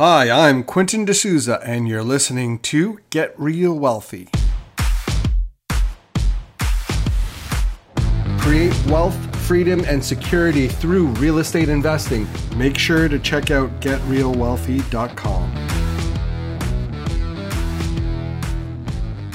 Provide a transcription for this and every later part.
Hi, I'm Quentin D'Souza, and you're listening to Get Real Wealthy. Create wealth, freedom, and security through real estate investing. Make sure to check out getrealwealthy.com.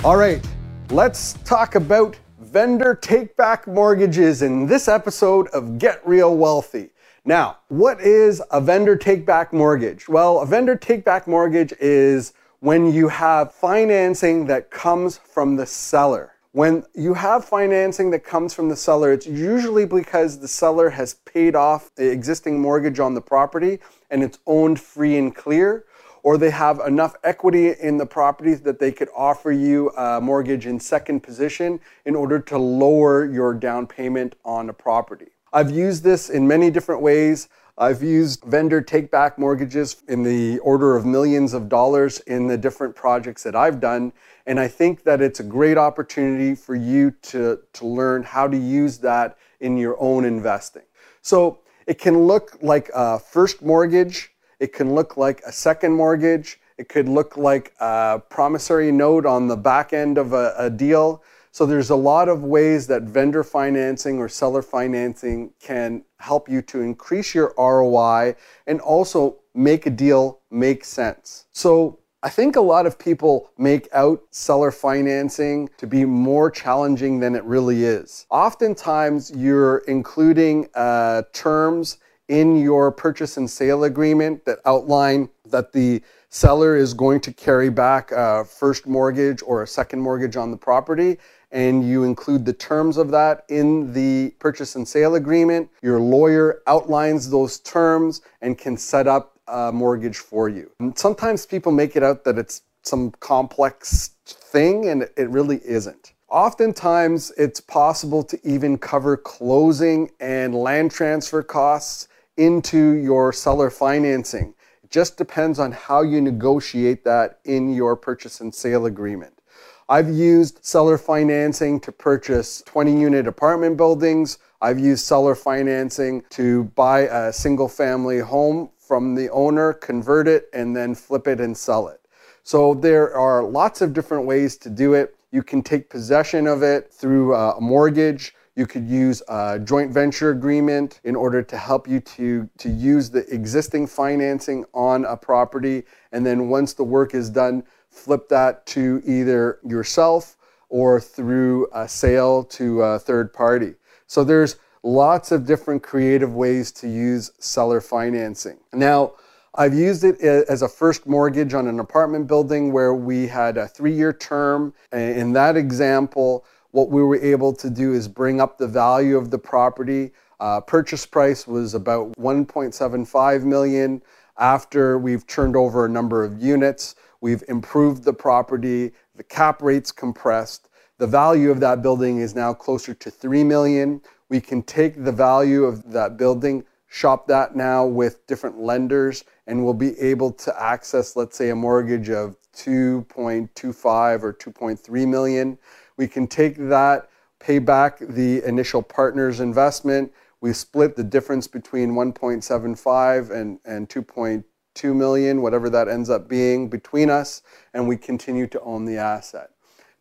All right, let's talk about vendor take back mortgages in this episode of Get Real Wealthy. Now, what is a vendor take back mortgage? Well, a vendor take back mortgage is when you have financing that comes from the seller. When you have financing that comes from the seller, it's usually because the seller has paid off the existing mortgage on the property and it's owned free and clear, or they have enough equity in the property that they could offer you a mortgage in second position in order to lower your down payment on a property. I've used this in many different ways. I've used vendor take back mortgages in the order of millions of dollars in the different projects that I've done. And I think that it's a great opportunity for you to, to learn how to use that in your own investing. So it can look like a first mortgage, it can look like a second mortgage, it could look like a promissory note on the back end of a, a deal. So there's a lot of ways that vendor financing or seller financing can help you to increase your ROI and also make a deal make sense. So I think a lot of people make out seller financing to be more challenging than it really is. Oftentimes, you're including uh, terms in your purchase and sale agreement that outline that the seller is going to carry back a first mortgage or a second mortgage on the property and you include the terms of that in the purchase and sale agreement. Your lawyer outlines those terms and can set up a mortgage for you. And sometimes people make it out that it's some complex thing, and it really isn't. Oftentimes, it's possible to even cover closing and land transfer costs into your seller financing. It just depends on how you negotiate that in your purchase and sale agreement. I've used seller financing to purchase 20 unit apartment buildings. I've used seller financing to buy a single family home from the owner, convert it, and then flip it and sell it. So there are lots of different ways to do it. You can take possession of it through uh, a mortgage. You could use a joint venture agreement in order to help you to, to use the existing financing on a property. And then once the work is done, flip that to either yourself or through a sale to a third party. So there's lots of different creative ways to use seller financing. Now, I've used it as a first mortgage on an apartment building where we had a three year term. In that example, what we were able to do is bring up the value of the property. Uh, purchase price was about 1.75 million. After we've turned over a number of units, We've improved the property, the cap rate's compressed. The value of that building is now closer to 3 million. We can take the value of that building, shop that now with different lenders, and we'll be able to access, let's say, a mortgage of 2.25 or 2.3 million. We can take that, pay back the initial partner's investment. We split the difference between 1.75 and, and 2.2 2 million, whatever that ends up being between us, and we continue to own the asset.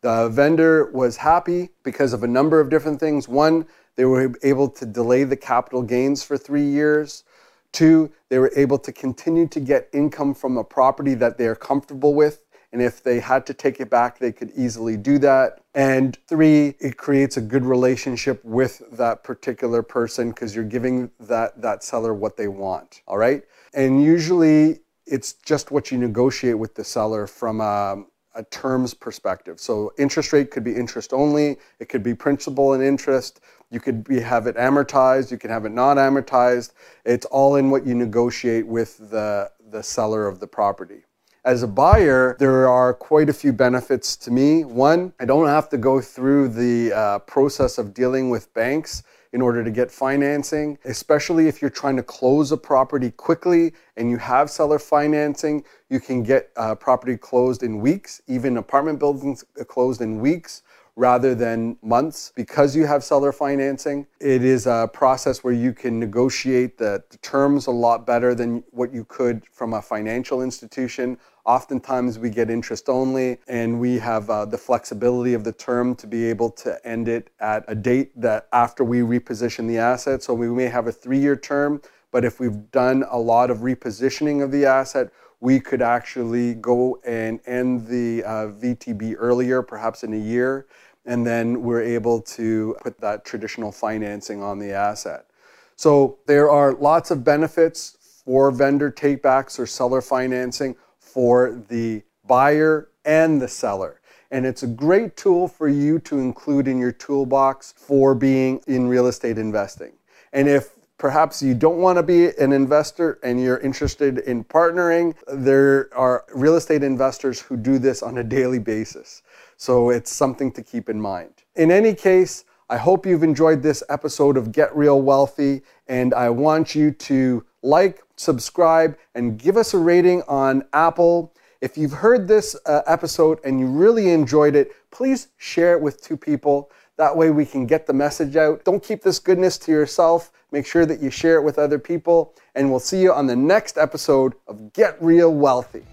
The vendor was happy because of a number of different things. One, they were able to delay the capital gains for three years. Two, they were able to continue to get income from a property that they are comfortable with. And if they had to take it back, they could easily do that. And three, it creates a good relationship with that particular person because you're giving that, that seller what they want. All right. And usually it's just what you negotiate with the seller from a, a, terms perspective. So interest rate could be interest only, it could be principal and interest. You could be, have it amortized, you can have it not amortized. It's all in what you negotiate with the, the seller of the property. As a buyer, there are quite a few benefits to me. One, I don't have to go through the uh, process of dealing with banks in order to get financing, especially if you're trying to close a property quickly and you have seller financing, you can get a property closed in weeks, even apartment buildings closed in weeks rather than months because you have seller financing. It is a process where you can negotiate the terms a lot better than what you could from a financial institution. Oftentimes, we get interest only, and we have uh, the flexibility of the term to be able to end it at a date that after we reposition the asset. So we may have a three year term, but if we've done a lot of repositioning of the asset, we could actually go and end the uh, VTB earlier, perhaps in a year, and then we're able to put that traditional financing on the asset. So there are lots of benefits for vendor takebacks or seller financing for the buyer and the seller. And it's a great tool for you to include in your toolbox for being in real estate investing. And if perhaps you don't want to be an investor and you're interested in partnering, there are real estate investors who do this on a daily basis. So it's something to keep in mind. In any case, I hope you've enjoyed this episode of Get Real Wealthy, and I want you to like, subscribe, and give us a rating on Apple. If you've heard this uh, episode and you really enjoyed it, please share it with two people. That way we can get the message out. Don't keep this goodness to yourself. Make sure that you share it with other people. And we'll see you on the next episode of Get Real Wealthy.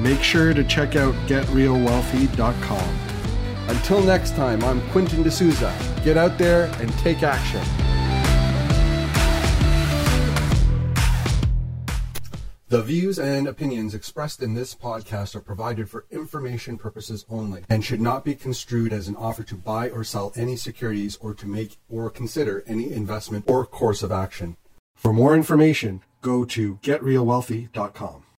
Make sure to check out getrealwealthy.com. Until next time, I'm Quentin D'Souza. Get out there and take action. The views and opinions expressed in this podcast are provided for information purposes only and should not be construed as an offer to buy or sell any securities or to make or consider any investment or course of action. For more information, go to getrealwealthy.com.